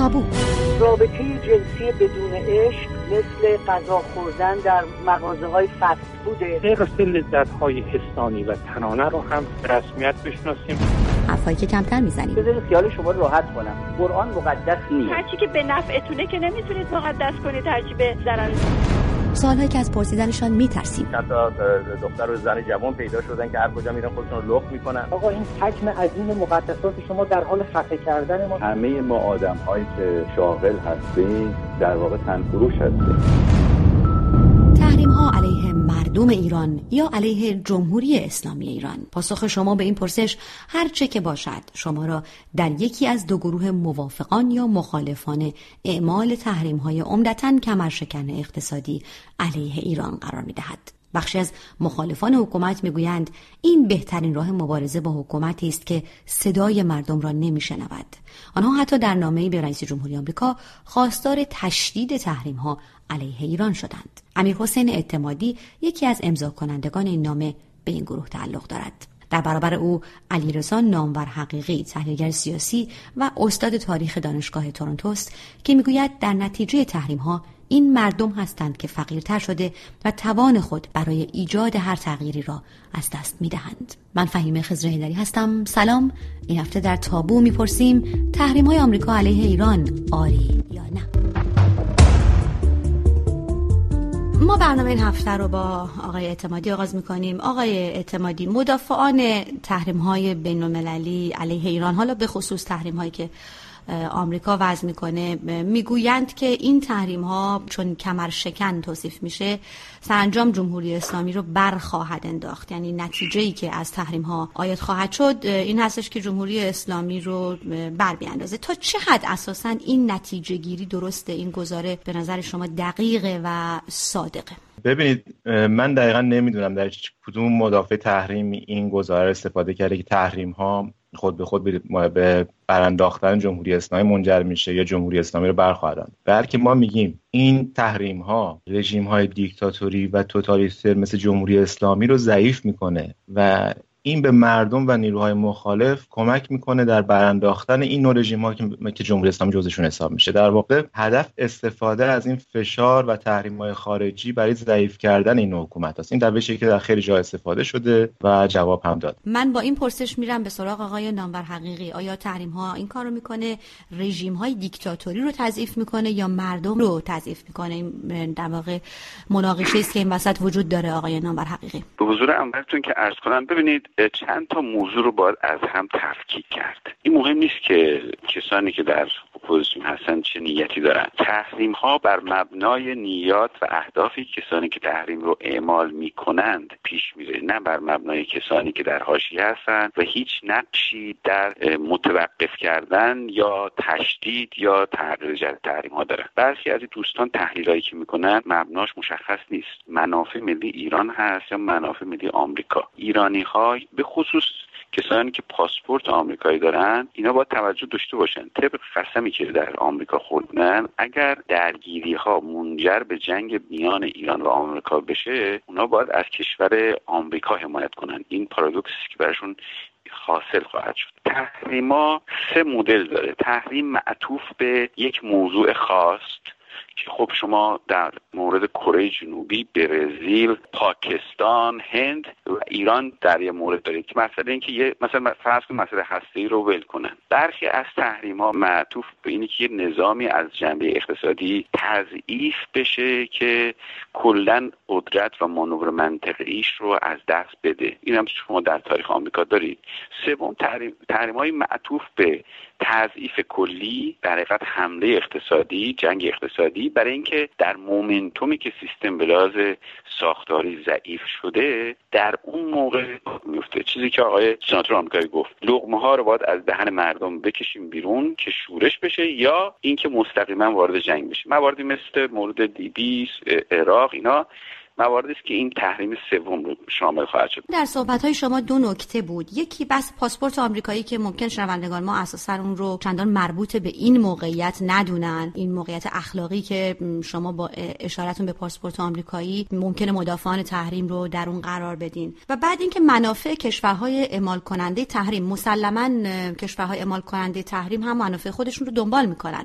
تابو. رابطه جنسی بدون عشق مثل غذا خوردن در مغازه های فست بوده غیر لذت های حسانی و تنانه رو هم رسمیت بشناسیم. حرفایی که کمتر می‌زنیم. بذارید خیال شما راحت کنم. قرآن مقدس نیست. هرچی که به نفعتونه که نمی‌تونید مقدس کنید هرچی به ضرر. سوالهایی که از پرسیدنشان میترسیم. حتی دختر و زن جوان پیدا شدن که هر کجا میرن خودشون رو لخت می‌کنن. آقا این حجم عظیم مقدسات شما در حال خفه کردن ما همه ما آدم هایی که شاغل هستیم در واقع تنفروش هستیم. مردم ایران یا علیه جمهوری اسلامی ایران پاسخ شما به این پرسش هر چه که باشد شما را در یکی از دو گروه موافقان یا مخالفان اعمال تحریم های عمدتا کمرشکن اقتصادی علیه ایران قرار می دهد. بخشی از مخالفان حکومت می‌گویند این بهترین راه مبارزه با حکومتی است که صدای مردم را نمیشنود. آنها حتی در نامه‌ای به رئیس جمهوری آمریکا خواستار تشدید تحریم ها علیه ایران شدند. امیر حسین اعتمادی یکی از امضا کنندگان این نامه به این گروه تعلق دارد. در برابر او علیرضا نامور حقیقی تحلیلگر سیاسی و استاد تاریخ دانشگاه تورنتوست که می‌گوید در نتیجه تحریم ها این مردم هستند که فقیرتر شده و توان خود برای ایجاد هر تغییری را از دست می دهند. من فهیم خزر هستم. سلام. این هفته در تابو می‌پرسیم تحریم های آمریکا علیه ایران آری یا نه. ما برنامه این هفته رو با آقای اعتمادی آغاز می‌کنیم. آقای اعتمادی مدافعان تحریم های بین علیه ایران حالا به خصوص تحریم هایی که آمریکا وضع می‌کنه. می‌گویند که این تحریم ها چون کمر شکن توصیف میشه سرانجام جمهوری اسلامی رو برخواهد انداخت. یعنی نتیجه ای که از تحریم ها آید خواهد شد این هستش که جمهوری اسلامی رو بر بیاندازه. تا چه حد اساسا این نتیجه گیری درسته؟ این گزاره به نظر شما دقیقه و صادقه؟ ببینید من دقیقا نمی‌دونم در کدوم مدافع تحریم این گزاره استفاده کرده که تحریم ها خود به خود به برانداختن جمهوری اسلامی منجر میشه یا جمهوری اسلامی رو برخواهدند بلکه ما میگیم این تحریم ها رژیم های دیکتاتوری و توتالیتر مثل جمهوری اسلامی رو ضعیف می‌کنه و این به مردم و نیروهای مخالف کمک می‌کنه در برانداختن این نوع رژیم ها که جمهوری اسلامی جزشون حساب میشه. در واقع هدف استفاده از این فشار و تحریم های خارجی برای ضعیف کردن این حکومت است. این روشی که در خیلی جا استفاده شده و جواب هم داد. من با این پرسش میرم به سراغ آقای نامور حقیقی. آیا تحریم ها این کارو می‌کنه؟ رژیم های دیکتاتوری رو تضعیف می‌کنه یا مردم رو تضعیف می‌کنه؟ در واقع مناقشه است که این وسط وجود داره آقای نامور حقیقی. به حضور اولتون که عرض کنم ببینید چند تا موضوع رو باید از هم تفکیک کرد. این مهم نیست که کسانی که در اپوزیسیون هستن چه نیتی دارن. تحریم ها بر مبنای نیات و اهدافی کسانی که تحریم رو اعمال می‌کنند پیش میره. نه بر مبنای کسانی که در حاشیه هستند و هیچ نقشی در متوقف کردن یا تشدید یا تغییر جهت تحریم ها دارن برخی از دوستان تحلیلایی که می‌کنن مبناش مشخص نیست. منافع ملی ایران هست یا منافع ملی آمریکا. ایرانی های به خصوص کسانی که پاسپورت آمریکایی دارن اینا باید توجه داشته باشن. طبق قسمی که در آمریکا خوردن اگر درگیری ها منجر به جنگ میان ایران و آمریکا بشه اونا باید از کشور آمریکا حمایت کنن. این پارادوکسی که براشون حاصل خواهد شد. تحریما سه مدل داره. تحریم معطوف به یک موضوع خاص. که خب شما در مورد کره جنوبی برزیل پاکستان هند و ایران در یه مورد دارید که مثلا اینکه یه مثلا فرض کن مسئله هسته رو ول کنن. برخی از تحریم ها معطوف به اینه که یه نظامی از جنبه اقتصادی تضعیف بشه که کلا قدرت و مانور منطقیش رو از دست بده. این هم شما در تاریخ آمریکا دارید. سوم تحریم, تحریم های معطوف به تضعیف کلی در حقیقت حمله اقتصادی جنگ اقتصادی برای اینکه در مومنتومی که سیستم به ساختاری ضعیف شده در اون موقع میفته. چیزی که آقای سناتور آمریکایی گفت لغمه ها رو باید از دهن مردم بکشیم بیرون که شورش بشه یا اینکه مستقیما وارد جنگ بشه مواردی مثل مورد دیبیس عراق اینا مواردی است که این تحریم سوم رو شامل خواهد شد. در صحبت های شما دو نکته بود. یکی بس پاسپورت آمریکایی که ممکن شنوندگان ما اساسا اون رو چندان مربوط به این موقعیت ندونن. این موقعیت اخلاقی که شما با اشارتون به پاسپورت آمریکایی ممکنه مدافعان تحریم رو در اون قرار بدین. و بعد اینکه منافع کشورهای اعمال کننده تحریم مسلما کشورهای اعمال کننده تحریم هم منافع خودشون رو دنبال می‌کنن.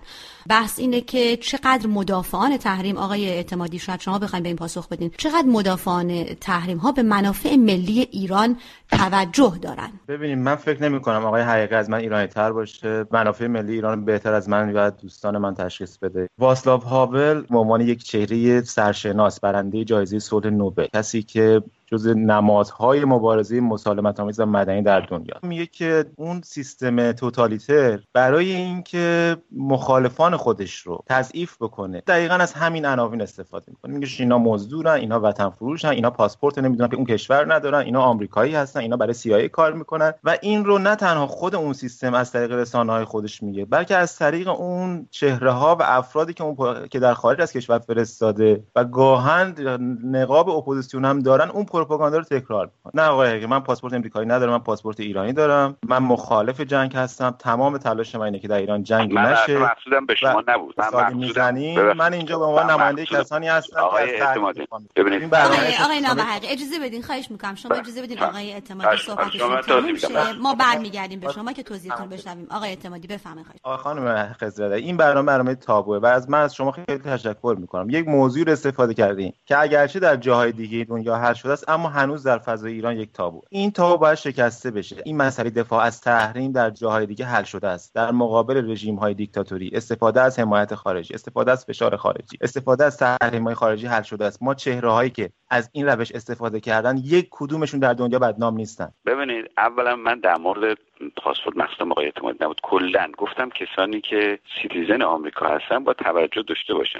بحث اینه که چقدر مدافعان تحریم آقای اعتمادی شاید شما بخواید به این پاسخ بدین چقدر مدافعان تحریم ها به منافع ملی ایران توجه دارن؟ ببینیم من فکر نمی کنم آقای حقیقی از من ایرانی تر باشه. منافع ملی ایران بهتر از من و دوستان من تشخیص بده. واسلاو هاول به یک چهره سرشناس برنده جایزه صلح نوبل کسی که جز نمادهای مبارزه مسالمت آمیز و مدنی در دنیا. میگه که اون سیستم توتالیتر برای اینکه مخالفان خودش رو تضعیف بکنه دقیقا از همین عناوین استفاده می‌کنه. میگه اینا مزدورن اینا وطن فروشن اینا پاسپورت نمی‌دونن که اون کشور ندارن اینا آمریکایی هستن اینا برای سیایی کار می‌کنن و این رو نه تنها خود اون سیستم از طریق رسانه های خودش میگه بلکه از طریق اون چهره ها و افرادی که اون که در خارج از کشور فرستاده و گاهن نقاب اپوزیسیون هم دارن اون پروپاگاندا رو تکرار می‌کنه. نه آقای من پاسپورت امریکایی ندارم من پاسپورت ایرانی دارم. من مخالف جنگ هستم. تمام تلاش من اینه که در ایران جنگ من نشه مقصودم به شما نبود. من می‌زنی. من اینجا به عنوان نماینده کسانی هستم آقای اعتمادی. ببینید برنامه آقای نامور حقیقی اجازه بدین خواهش می‌کنم. شما اجازه بدین آقای اعتمادی صحبتشون تموم شه. ما برمیگردیم به شما که توضیحتون بشنویم. آقای اعتمادی بفرمایید خواهش آقا خانم خزرده این برنامه برنامه تابوه و از من از شما خیلی تشکر می‌کنم. یک موضوع رو استفاده کردین که اگرچه در جاهای دیگه دنیا حل شده است اما هنوز در فضای ایران یک تابو. این تابو باید شکسته بشه. این مسئله دفاع از تحریم در جاهای دیگه حل شده است. در مقابل رژیم های دیکتاتوری استفاده از حمایت خارجی استفاده از فشار خارجی استفاده از تحریم های خارجی حل شده است. ما چهره هایی که از این روش استفاده کردن یک کدومشون در دنیا بدنام نیستن. ببینید اولا من در مورد پاسپورت مقصدم آقای اعتماد نبود. کلا گفتم کسانی که citizen آمریکا هستن با توجه داشته باشن.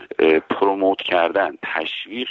promote کردن تشویق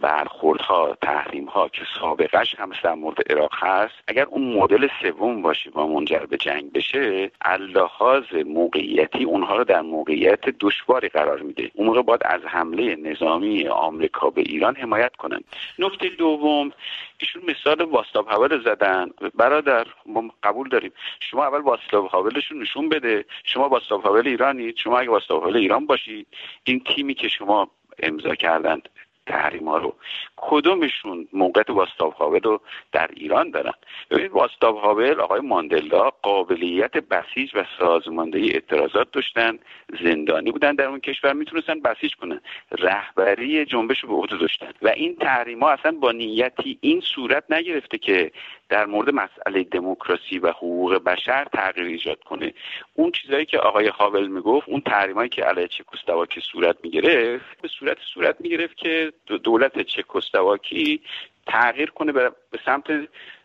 برخوردها تحریم ها که سابقش هم در مورد عراق هست. اگر اون مدل سوم باشه و منجر به جنگ بشه از لحاظ موقعیتی اونها رو در موقعیت دشواری قرار میده. اون موقع باید از حمله نظامی آمریکا به ایران حمایت کنن نکته دوم ایشون مثال واستاب هاول زدن. برادر ما قبول داریم. شما اول واستاب هاولشون نشون بده. شما واستاب هاول ایرانید. شما اگه واستاب هاول ایران باشید این تیمی که شما امضا کردند تحریم ها رو کدومشون موقعیت واستاو هاول رو در ایران دارن؟ ببینید واستاو هاول آقای ماندلا قابلیت بسیج و سازماندهی اعتراضات داشتن زندانی بودن در اون کشور می‌تونستن بسیج کنن. رهبری جنبش رو به عهده داشتن. و این تحریم ها اصلا با نیتی این صورت نگرفته که در مورد مسئله دموکراسی و حقوق بشر تغییر ایجاد کنه. اون چیزایی که آقای هاول می‌گفت اون تحریمایی که علیه چکسلواکی صورت می‌گرفت به صورت صورت می‌گرفت که دولت چکسلواکی تغییر کنه به سمت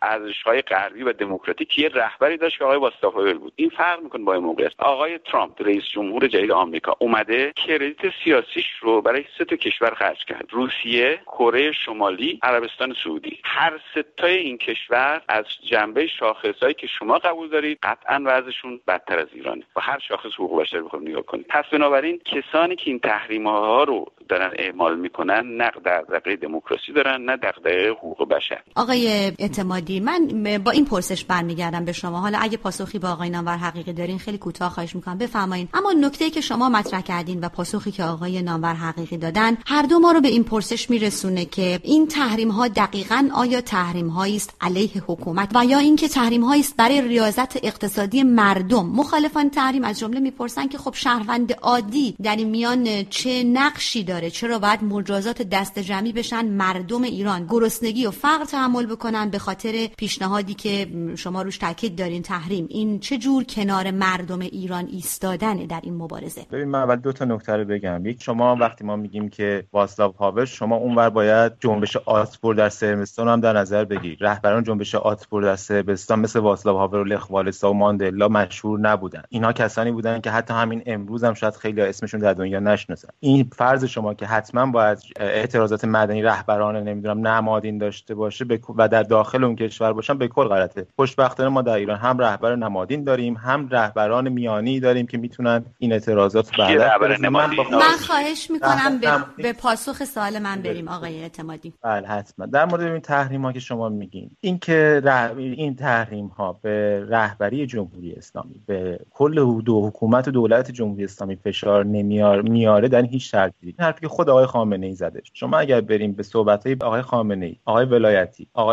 ارزش های غربی و دموکراتیک. یه رهبری داشت که آقای واستافاول بود. این فرق می‌کنه با این موقعیت آقای ترامپ رئیس جمهور جدید آمریکا اومده کردیت سیاسیش رو برای سه تا کشور خرج کرد. روسیه کره شمالی عربستان سعودی. هر ستای این کشور از جنبه شاخصهایی که شما قبول دارید قطعا وضعشون بدتر از ایرانه. و هر شاخص حقوق بشر بخوام نگاه کنید پس بنابراین کسانی که این تحریم ها رو دارن اعمال می‌کنن نه دغدغه دموکراسی دارن نه دغدغه حقوق بشر. آقای اعتمادی من با این پرسش برمیگردم به شما. حالا اگه پاسخی با آقای نامور حقیقی دارین خیلی کوتاه خواهش می‌کنم. بفرمایید اما نکته که شما مطرح کردین و پاسخی که آقای نامور حقیقی دادن هر دو ما رو به این پرسش میرسونه که این تحریم ها دقیقا آیا تحریم هایی است علیه حکومت و یا اینکه تحریم هایی است برای ریاضت اقتصادی مردم؟ مخالفان تحریم از جمله می‌پرسن که خب شهروند عادی در این میان چه نقشی داره؟ چرا باید مجازات دست جمعی بشن؟ مردم ایران گرسنگی و فقر تحمل بکنن به خاطر پیشنهادی که شما روش تاکید دارین تحریم. این چه جور کنار مردم ایران ایستادنه در این مبارزه؟ ببین من اول دو تا نکته رو بگم. یک شما وقتی ما میگیم که واسلاو هاول شما اونور باید جنبش آتپور در سرمستان هم در نظر بگیرید رهبران جنبش آتپور در سرمستان مثل واسلاو هاول و لخ والسا و ماندلا مشهور نبودن. اینها کسانی بودن که حتی همین امروز هم شاید خیلی اسمشون در دنیا نشناسن. این فرض شما که حتما باید اعتراضات مدنی رهبران نمی‌دونم نمادین داشته باشه به و در داخل اون کشور باشن به کل غلطه. خوشبختانه ما در ایران هم رهبر نمادین داریم هم رهبران میانی داریم که می‌تونن این اعتراضات من, من خواهش می‌کنم به, به پاسخ سوال من بریم آقای اعتمادی. بله حتما. در مورد این تحریم ها که شما میگین این که این تحریم ها به رهبری جمهوری اسلامی به کل دو حکومت و دولت جمهوری اسلامی فشار نمیار میاره در هیچ شرطی این حرفی که خود آقای خامنه ای زده. شما اگر بریم به صحبت های آقای خامنه ای آقای ولایتی آقای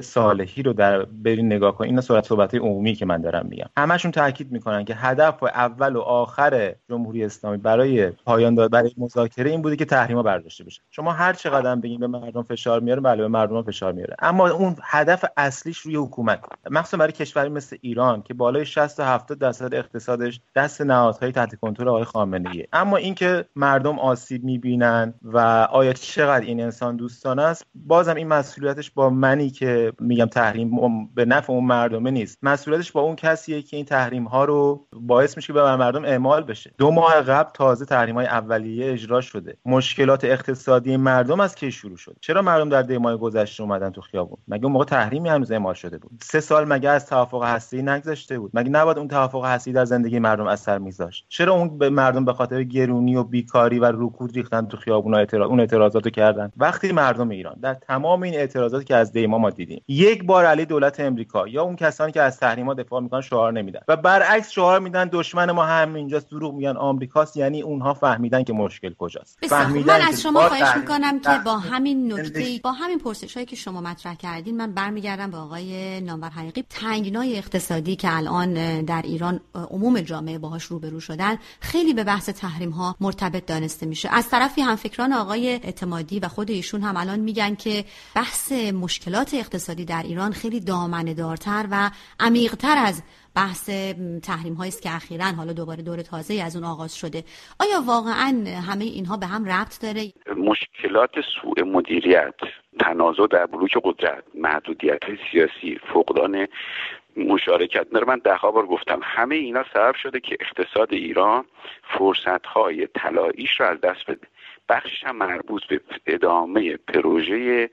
صالحی رو در برین نگاه کنید این صورت صحبت عمومی که من دارم میگم. همشون تاکید می‌کنن که هدف و اول و آخر جمهوری اسلامی برای پایان داد برای مذاکره این بوده که تحریما برداشته بشه. شما هر چقدر بگین به مردم فشار میاره بله به مردم فشار میاره. اما اون هدف اصلیش روی حکومت. مخصوصا برای کشوری مثل ایران که بالای 60 تا 70 درصد اقتصادش دست نهادهای تحت کنترل آقای خامنه ای اما اینکه مردم آسیب می‌بینن و آیا چقدر این انسان دوستانه است بازم این مسئولیتش با منی که میگم تحریم به نفع اون مردمه نیست. مسئولیتش با اون کسیه که این تحریم ها رو باعث میشه که به مردم اعمال بشه. دو ماه قبل تازه تحریم های اولیه اجرا شده. مشکلات اقتصادی مردم از کی شروع شد؟ چرا مردم در دی ماه گذشته اومدن تو خیابون؟ مگه اون موقع تحریمی هنوز اعمال شده بود؟ سه سال مگه از توافق هستی نگذشته بود؟ مگه نباید اون توافق هستی در زندگی مردم اثر میذاشت؟ چرا اون به مردم به خاطر گرونی و بیکاری و رکود ریختن تو خیابون اعتراض اون اعتراضاتو کردن؟ وقتی مردم ایران در تمام این اعتراضاتی که از دیما ما دیدیم. یک بار علی دولت امریکا یا اون کسانی که از تحریما دفاع می‌کنن شعار نمیدن. و برعکس شعار میدن دشمن ما همینجاست دروغ میگن آمریکاست یعنی اونها فهمیدن که مشکل کجاست. فهمیدن من از شما خواهش می‌کنم که با همین نکته با همین پرسش هایی که شما مطرح کردین من برمیگردم به آقای نامور حقیقی. تنگنای اقتصادی که الان در ایران عموم جامعه باهاش روبرو شدن خیلی به بحث تحریم ها مرتبط دانسته میشه. از طرفی هم فکران آقای اعتمادی و خود ایشون هم الان میگن که بحث مشکلات اقتصادی در ایران خیلی دامنه دارتر و عمیقتر از بحث تحریم هایی است که اخیرا حالا دوباره دور تازه از اون آغاز شده. آیا واقعا همه اینها به هم ربط داره؟ مشکلات سوء مدیریت تنازع در بلوک قدرت محدودیت سیاسی فقدان مشارکت. نره من ده بار گفتم همه اینا سبب شده که اقتصاد ایران فرصت های طلاییش رو از دست بده. بخشش هم مربوط به ادامه پروژه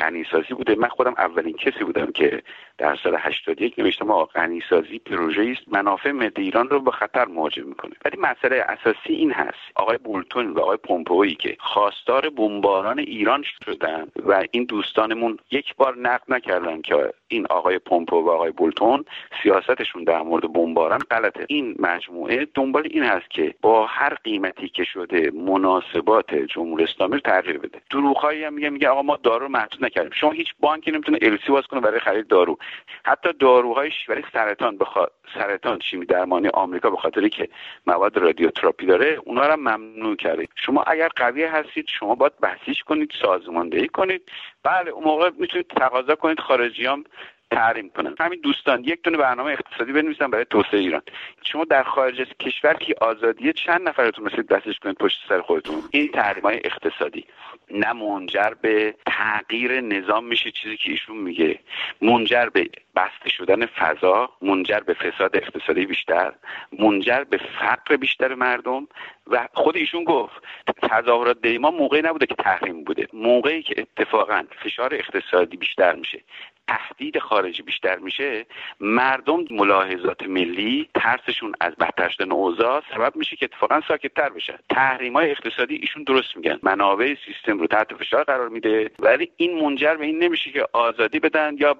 غنیسازی بوده. من خودم اولین کسی بودم که در سال 81 نوشتم آقا غنیسازی پروژه است منافع ملی ایران رو به خطر مواجه می‌کنه. ولی مسئله اساسی این هست. آقای بولتون و آقای پومپویی که خواستار بمباران ایران شدن و این دوستانمون یک بار نقد نکردن که این آقای پومپو و آقای بولتون سیاستشون در مورد بمباران غلطه. این مجموعه دنبال این هست که با هر قیمتی که شده مناسبات جمهوری اسلامی رو تغییر بده. دروغهایی هم میگه میگه آقا ما دارو محدود نکردیم. شما هیچ بانکی نمی‌تونه السی باز کنه برای خرید دارو. حتی داروهای برای سرطان بخوا... سرطان شیمی درمانی آمریکا به خاطری که مواد رادیوتراپی داره اونها رو ممنوع کرده. شما اگر قوی هستید شما باید بحثیش کنید سازماندهی کنید. بله اون موقع می‌تونید تقاضا کنید خارجیان تحریم کنن. همین دوستان یک دونه برنامه اقتصادی بنویسن برای توسعه ایران. شما در خارج از کشور که آزادی چند نفرتون مثل دستش کنید پشت سر خودتون. این تحریم های اقتصادی. نه منجر به تغییر نظام میشه چیزی که ایشون میگه. منجر به بسته شدن فضا منجر به فساد اقتصادی بیشتر منجر به فقر بیشتر مردم و خود ایشون گفت تظاهرات دیما موقعی نبوده که تحریم بوده. موقعی که اتفاقا فشار اقتصادی بیشتر میشه. تهدید خارجی بیشتر میشه مردم ملاحظات ملی ترسشون از بدتر شدن اوضاع سبب میشه که اتفاقا ساکتتر بشن تحریم های اقتصادی ایشون درست میگن. منابع سیستم رو تحت فشار قرار میده ولی این منجر به این نمیشه که آزادی بدن یا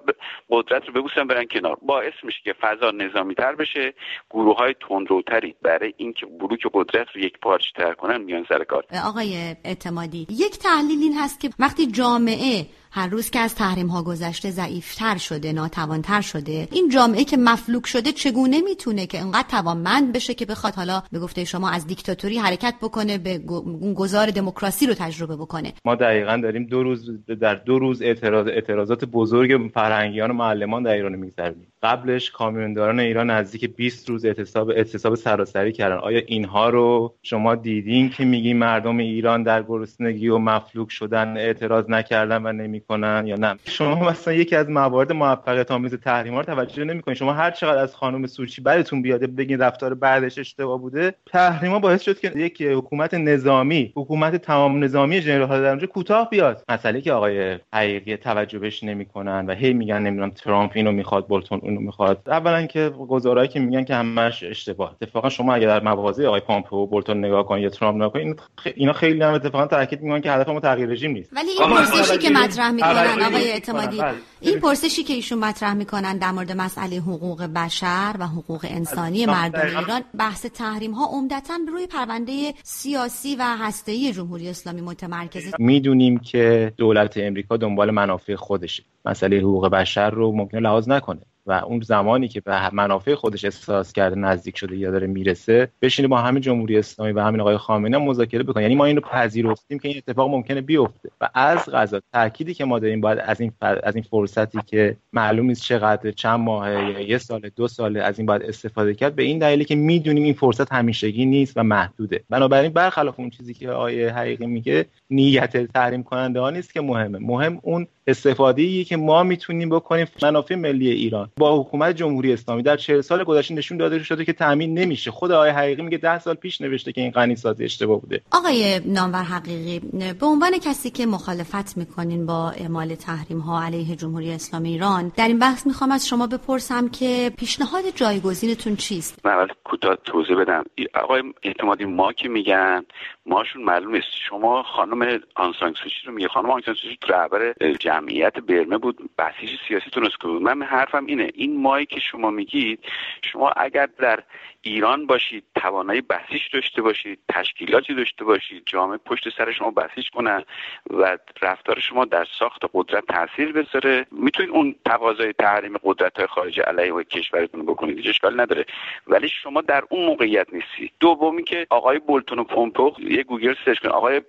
قدرت رو ببوسن برن کنار. باعث میشه که فضا نظامی تر بشه گروه های تندروتری برای اینکه بلوک قدرت رو یک پارچه تر کنن میان سر کار. آقای اعتمادی یک تحلیل این هست که وقتی جامعه هر روز که از تحریم ها گذشته ضعیفتر شده ناتوانتر شده. این جامعه که مفلوک شده چگونه می‌تونه که انقدر توانمند بشه که بخواد حالا به گفته شما از دیکتاتوری حرکت بکنه به گذار دموکراسی رو تجربه بکنه؟ ما دقیقا داریم دو روز در دو روز اعتراض اعتراضات بزرگ فرهنگیان و معلمان در ایران میگذرونیم. قبلش کامیونداران ایران نزدیک 20 روز اعتصاب اعتصاب سراسری کردن. آیا اینها رو شما دیدین که میگی مردم ایران در گرسنگی و مفلوک شدن اعتراض نکردن و نمی‌کنن یا نه؟ شما مثلا یکی از موارد موفقیت آمیز تحریم رو توجه نمی‌کنین. شما هر چقدر از خانم سوچی بعدتون بیاده بگین رفتار بعدش اشتباه بوده تحریما باعث شد که یک حکومت نظامی حکومت تمام نظامی جنرال در اونجا کوتاه بیاد. مسئله که آقای حقیقی توجه بهش نمی‌کنن و هی میگن نمی‌دونم ترامپ اینو می‌خواد بولتون اونو می‌خواد. اولا که گزارایی که میگن که همش اشتباه. اتفاقا شما اگر در مواضع آقای پامپئو و بولتون نگاه کنید یا ترامپ نگاه کنید اینا خیلی هم اتفاقا تاکید می‌کنن که هدف ما تغییر رژیم نیست. ولی این پرسشی که مطرح می‌کنن آقای اعتمادی بله. این پرسشی که ایشون مطرح می‌کنن در مورد مسئله حقوق بشر و حقوق انسانی مردم ایران بحث تحریم ها عمدتا روی پرونده سیاسی و هسته‌ای جمهوری اسلامی متمرکزه. می‌دونیم که دولت امریکا دنبال منافع خودشه. مسئله حقوق بشر رو ممکنه لحاظ نکنه. و اون زمانی که به منافع خودش احساس کرده نزدیک شده یا داره می‌رسه بشینه با همین جمهوری اسلامی و همین آقای خامنه مذاکره بکنه. یعنی ما اینو پذیرفتیم که این اتفاق ممکنه بیفته. و از غذا تأکیدی که ما داریم باید از این از این فرصتی که معلوم نیست چقدر چند ماه یا یه سال دو ساله از این باید استفاده کرد به این دلیلی که می‌دونیم این فرصت همیشگی نیست و محدوده. بنابراین برخلاف اون چیزی که آیه حقیقی میگه نیت تحریم کننده ها نیست که مهمه. مهم اون استفاده ای که ما می‌تونیم بکنیم منافع ملی ایران. با حکومت جمهوری اسلامی در 40 سال گذشته نشون داده شده که تامین نمیشه. خود آقای حقیقی میگه 10 سال پیش نوشته که این غنی سازی اشتباه بوده. آقای نامور حقیقی به عنوان کسی که مخالفت می‌کنین با اعمال تحریم ها علیه جمهوری اسلامی ایران در این بحث می‌خوام از شما بپرسم که پیشنهاد جایگزینتون چیست؟ من اول کوتاه توضیح بدم. آقای اعتمادی ما که میگن ماشون معلوم است شما خانم آنسانگ سوچی رو میگه؟ خانم آنسانگ سوچی رهبر جمعیت برمه بود. بسیج سیاسی تونست بود من حرفم اینه. این مایی که شما میگید شما اگر در ایران باشید توانایی بسیج داشته باشید تشکیلاتی داشته باشید جامعه پشت سر شما بسیج کنن و رفتار شما در ساخت قدرت تاثیر بذاره. می‌تونید اون تقاضای تحریم قدرت های خارجی علیه کشورتون بکنید هیچ اشکال نداره. ولی شما در اون موقعیت نیستید دومی که آقای بولتون و پومپو یه گوگل search کنید. آقای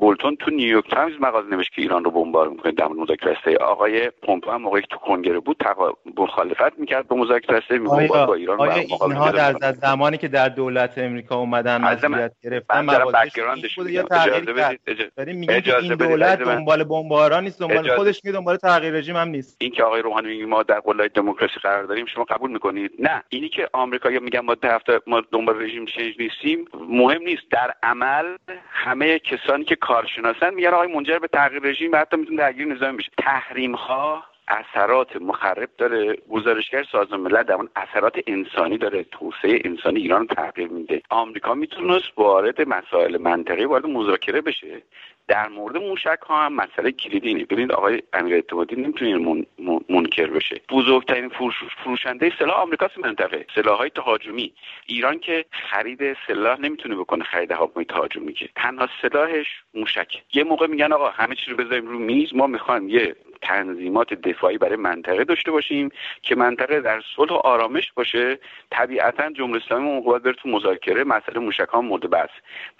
بولتون تو نیویورک تایمز مقاله نوشت که ایران رو بمباران می‌کنه در مذاکره آقای پومپو هم موقعی تو کنگره بود. مخالفت می‌کرد به مذاکره هسته با ایران اینها در زمانی که در دولت امریکا اومدن مسئولیت گرفتن بک‌گراندش یا تغییر بدید میگه که این دولت دنبال بمباران نیست دنبال خودش میگه دنبال تغییر رژیم هم نیست. این که آقای روحانی میگه ما در قلای دموکراسی قرار داریم شما قبول می‌کنید؟ نه. اینی که آمریکا میگن ما هفته ما دنبال رژیم چنج نیستیم مهم نیست. در عمل همه کسانی که کارشناسن میگن آقای منجر به تغییر رژیم و حتی می‌تونه درگیر نظامی بشه. تحریم ها اثرات مخرب داره. گزارشگر سازمان ملل در اثرات انسانی داره. توسعه انسانی ایران تغییر میده. آمریکا می‌تونست وارد مسائل منطقی وارد مذاکره بشه. در مورد موشک ها هم مسئله کلیدی اینه. ببینید آقای امیر اعتمادی نمی‌تونه من، منکر بشه. بزرگترین فروش، فروشنده سلاح آمریکاست منطقه. سلاح های تهاجمی. ایران که خرید سلاح نمی‌تونه بکنه خرید هواپیمای تهاجمی که. تنها سلاحش موشک. یه موقع میگن آقا همه چی رو بذاریم رو میز. ما می‌خوایم یه تنظیمات دفاعی برای منطقه داشته باشیم که منطقه در صلح و آرامش باشه. طبیعتا جمهوری اسلامی موقع بره تو مذاکره مسئله موشکان مورد بحث.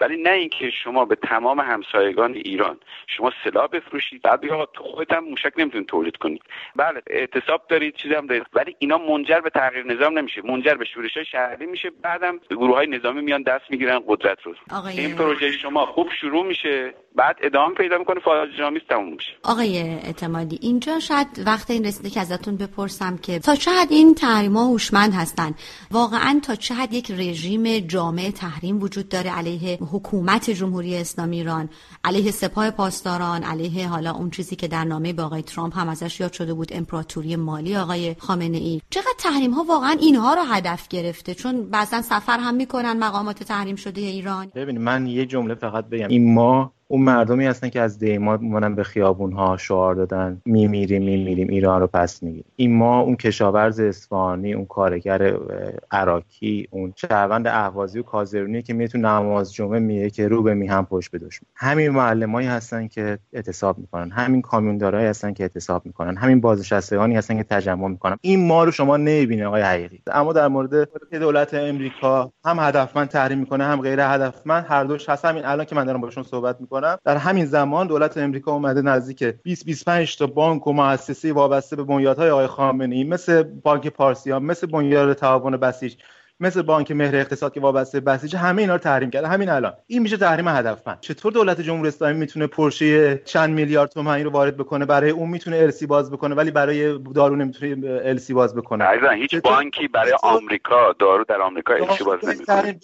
ولی نه اینکه شما به تمام همسایگان ایران شما سلاح بفروشید بعد بگید تو خودت هم موشک نمی‌تونید تولید کنید بله اعتصاب دارید چیزی هم دارید. ولی اینا منجر به تغییر نظام نمیشه منجر به شورش های شهری میشه. بعدم گروه های نظامی میان دست می‌گیرن قدرت رو. این پروژه شما خوب شروع میشه بعد ادامه پیدا می‌کنه فاجعه آمیز تموم میشه. آقای اعتمادی اینجا شاید وقت این رسیده که ازتون بپرسم که تا چه این تحریم ها هوشمند هستن؟ واقعا تا چه یک رژیم جامع تحریم وجود داره علیه حکومت جمهوری اسلامی ایران علیه سپاه پاسداران علیه حالا اون چیزی که در نامه با آقای ترامپ هم ازش یاد شده بود امپراتوری مالی آقای خامنه ای چقدر تحریم ها واقعا اینها رو هدف گرفته؟ چون بعضا سفر هم می‌کنن مقامات تحریم شده ایران. ببینید من یه جمله فقط بگم. این ما اون مردمی هستن که از دیما مونن به خیابون ها شعار دادن میمیریم میمیریم ایران رو پس می‌گیریم. این ما اون کشاورز اصفهانی اون کارگر عراقی اون شهروند اهوازی و کازرونی که میتون نماز جمعه میگه که رو به میهم پشت به همین معلمایی هستن که اعتصاب می‌کنن. همین کامیوندارایی هستن که اعتصاب می‌کنن. همین بازنشستگانی هستن که تجمع می‌کنن. این ما رو شما نمی‌بینید آقای حقیقی. اما در مورد دولت امریکا هم هدفمند تحریم می‌کنه هم غیر هدفمند هر دوش هست همین الان که من دارم باشون صحبت می‌کنم می‌کنم. در همین زمان دولت امریکا اومده نزدیک 20 25 تا بانک و مؤسسه وابسته به بنیادهای آقای خامنه ای مثل بانک پارسیان مثل بنیاد تعاون بسیج. مثل بانک مهر اقتصاد که وابسته بسیج همه اینا رو تحریم کرده. همین الان. این میشه تحریم هدفمند چطور دولت جمهوری اسلامی می‌تونه پرشه چند میلیارد تومانی رو وارد بکنه؟ برای اون می‌تونه السی باز بکنه ولی برای دارو نمی‌تونه السی باز بکنه. عزیزان هیچ بانکی برای آمریکا دارو در آمریکا السی باز نمی‌کنه.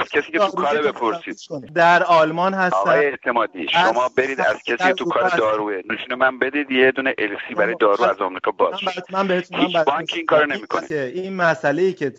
از کسی که تو کار بپرسید. در آلمان هستن. آقای اعتمادی شما برید از کسی تو کار داروه. نشون من بدید یه دونه السی برای دارو از آمریکا باز من بهتون بانکی این کارو نمی‌کنه. این مسئله ای که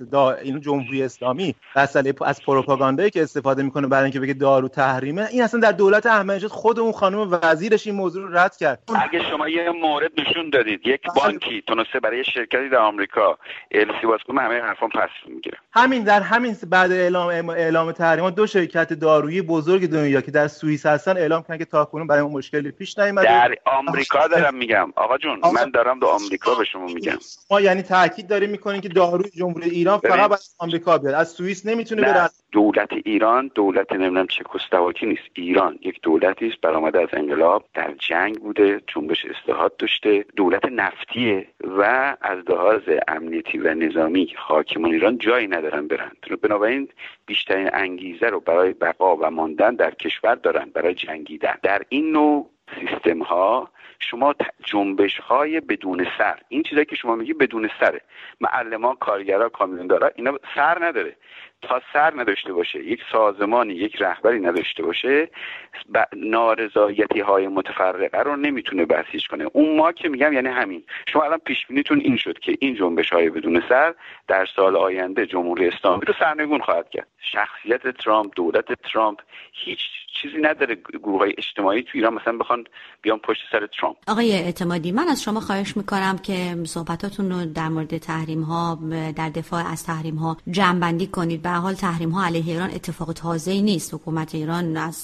این جمهوری اسلامی مسئله از پروپاگاندایی که استفاده می‌کنه برای اینکه بگه دارو تحریمه این اصلا در دولت احمدی خود اون خانم وزیرش این موضوع رو رد کرد. اگه شما یه مورد نشون دادید یک بانکی تونسته برای شرکتی در آمریکا السی باز کنه همه حرفان پس می‌گیره. همین در همین بعد اعلام اعلام تحریم دو شرکت دارویی بزرگ دنیا که در سوئیس هستن اعلام کردن که تاکنون برای اون مشکلی پیش نیومده. در آمریکا دارم میگم. آقا جون من دارم دو آمریکا به شما میگم. ما یعنی تاکید داریم می‌کنیم که داروی جمهوری ایران فقط از آمریکا بیاد. از سوئیس نمی‌تونه بره. دولت ایران دولت نمی‌دونم چکسلواکی نیست. ایران یک دولتی است برآمده از انقلاب در جنگ بوده جنبش اصلاحات داشته دولت نفتیه و از لحاظ امنیتی و نظامی حاکمان ایران جایی ندارن برن. بنابراین بیشترین انگیزه رو برای بقا و ماندن در کشور دارن برای جنگیدن. در این نوع سیستم ها شما جنبش های بدون سر. این چیزایی که شما میگی بدون سره. معلمان کارگرا کامیوندارا اینا سر نداره. تا سر نداشته باشه یک سازمانی یک رهبری نداشته باشه نارضایتی های متفرقه رو نمی‌تونه بسیج کنه. اون ما که میگم یعنی همین. شما الان پیش بینیتون این شد که این جنبش های بدون سر در سال آینده جمهوری اسلامی رو سرنگون خواهد کرد. شخصیت ترامپ دولت ترامپ هیچ چیزی نداره. گروه های اجتماعی تو ایران مثلا بخوان بیان پشت سر ترامپ. آقای اعتمادی من از شما خواهش می‌کنم که صحبتاتون رو در مورد تحریم ها در دفاع از تحریم ها جمع کنید. به حال تحریم ها علیه ایران اتفاق تازه نیست. حکومت ایران از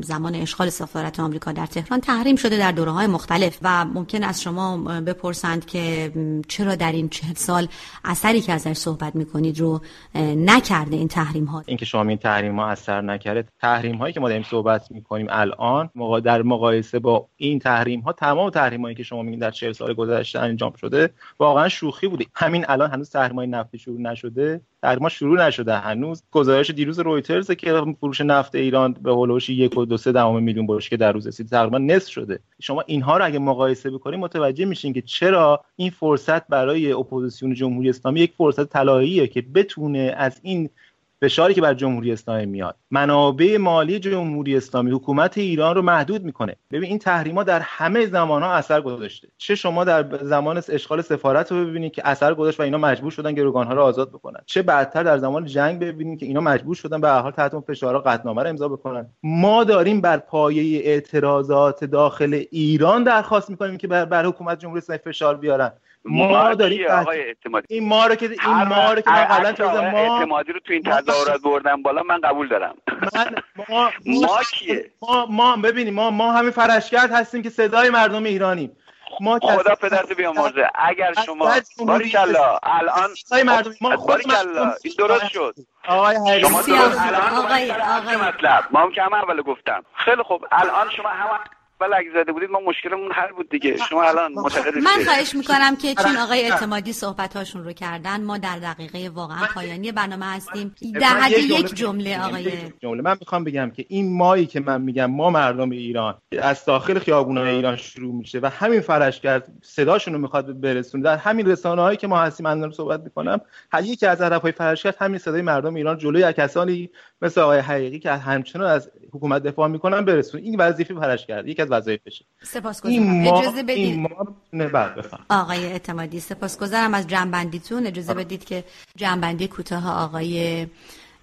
زمان اشغال سفارت آمریکا در تهران تحریم شده در دوره های مختلف و ممکن از شما بپرسند که چرا در این چهل سال اثری که ازش صحبت می‌کنید رو نکرده این تحریم ها اینکه شما این تحریم ها اثر نکرده تحریم هایی که ما داریم صحبت می‌کنیم الان در مقایسه با این تحریم ها تمام تحریم هایی که شما میگین در 40 سال گذشته انجام شده واقعا شوخی بوده. همین الان هنوز تحریم های نفتی شروع نشده. ما شروع نشده هنوز. گزارش دیروز رویترز که فروش نفت ایران به حول و حوش یک و دو سه دهم میلیون بشکه در روز رسید تقریبا نصف شده. شما اینها رو اگه مقایسه بکنید متوجه میشین که چرا این فرصت برای اپوزیسیون جمهوری اسلامی یک فرصت طلاییه که بتونه از این فشاری که بر جمهوری اسلامی میاد. منابع مالی جمهوری اسلامی حکومت ایران رو محدود می‌کنه. ببین این تحریما در همه زمان ها اثر گذاشته. چه شما در زمان اشغال سفارت رو ببینید که اثر گذاشت و اینا مجبور شدن گروگان ها رو آزاد بکنن. چه بعدتر در زمان جنگ ببینید که اینا مجبور شدن به حال تحت فشار قطعنامه رو امضا بکنن. ما داریم بر پایه اعتراضات داخل ایران درخواست می‌کنیم که بر, بر حکومت جمهوری اسلامی فشار بیارن. ما داریم آقای اعتمادی. این ما رو که این ما رو که من قبلا ما اعتمادی رو تو این تظاهرات بردم بالا من قبول دارم. من ما ما کیه؟ ما ما ببینیم. ما ما همین فرشگرد هستیم که صدای مردم ایرانیم. ما خدا پدرت بیامرزه. اگر شما باریکلا الان مردم ما باریکلا این درست شد. آقای شما درست الان آقای آقای مطلب. ما هم که اول گفتم. خیلی خوب. الان شما همه اول اگه زده بودید ما مشکلمون حل بود دیگه. شما الان معتقد من خواهش می‌کنم که چون آقای اعتمادی صحبت هاشون رو کردن. ما در دقیقه واقعا پایانی برنامه هستیم. در حد یک جمله آقای جمله من می‌خوام بگم که این مایی که من میگم ما مردم ایران از داخل خیابونای ایران شروع میشه و همین فرش کرد صداشون رو می‌خواد برسونه. در همین رسانه هایی که ما هستیم من صحبت می‌کنم هر یکی از هدف های فرش کرد همین صدای مردم ایران جلوی کسانی مثل آقای حقیقی که همچنان از حکومت دفاع می‌کنن برسون این وظیفه فرش کرد یکی از وظایفشه سپاسگزارم. اجازه بدید. این ما آقای اعتمادی سپاسگزارم از جمع‌بندیتون. اجازه بدید که جمع‌بندی کوتاه آقای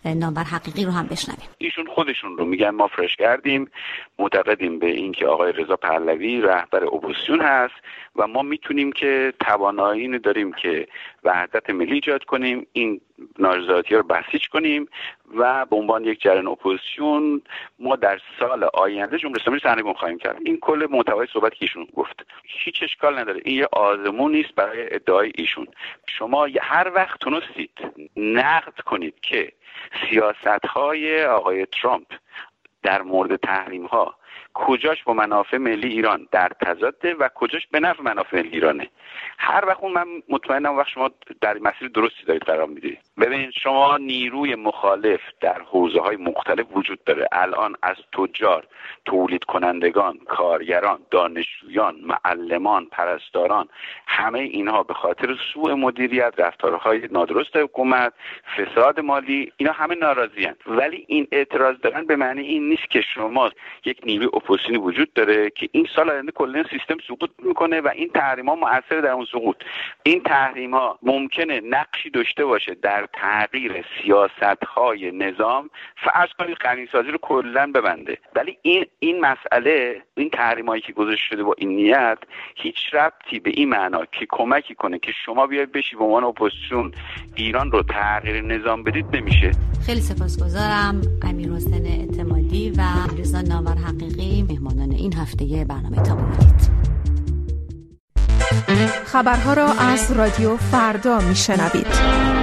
نامور حقیقی رو هم بشنویم. ایشون خودشون رو میگن ما فرشگردیم. معتقدیم به اینکه آقای رضا پهلوی رهبر اپوزیسیون هست. و ما می‌تونیم که توانایی داریم که وحدت ملی ایجاد کنیم این نارضایتی رو بسیج کنیم و به عنوان یک جریان اپوزیسیون ما در سال آینده جمهوری اسلامی سرنگون خواهیم کرد. این کل محتوای صحبت که ایشون گفت هیچ اشکال نداره. این یه آزمون نیست برای ادعای ایشون. شما هر وقت تونستید نقد کنید که سیاست های آقای ترامپ در مورد تحریم ها کجاش با منافع ملی ایران در تضاده و کجاش به نفع منافع ملی ایرانه. هر وقت من مطمئنم وقت شما در مسیر درستی دارید قرار می‌دید ببینید شما نیروی مخالف در حوزه های مختلف وجود داره. الان از تجار تولید کنندگان کارگران دانشجویان معلمان پرستاران همه اینها به خاطر سوء مدیریت رفتارهای نادرست حکومت فساد مالی اینا همه ناراضی ولی این اعتراض دارن به معنی این نیست که شما یک نیروی اپوزیسیونی وجود داره که این سال آینده کلا سیستم سقوط می‌کنه و این تحریم ها مؤثر در اون سقوط. این تحریم ها ممکنه نقشی داشته باشه در تغییر سیاست های نظام فرض کنید سازی رو کلا ببنده. ولی این این مسئله این تحریم هایی که گذاشته شده با این نیت هیچ ربطی به این معنا که کمکی کنه که شما بیاید بشی به عنوان اپوزیسیون ایران رو تغییر نظام بدید نمیشه. خیلی سپاسگزارم امیر حسین اعتمادی و رضا نامور حقیقی مهمانان این هفته برنامه تا بودید خبرها را از رادیو فردا میشنوید.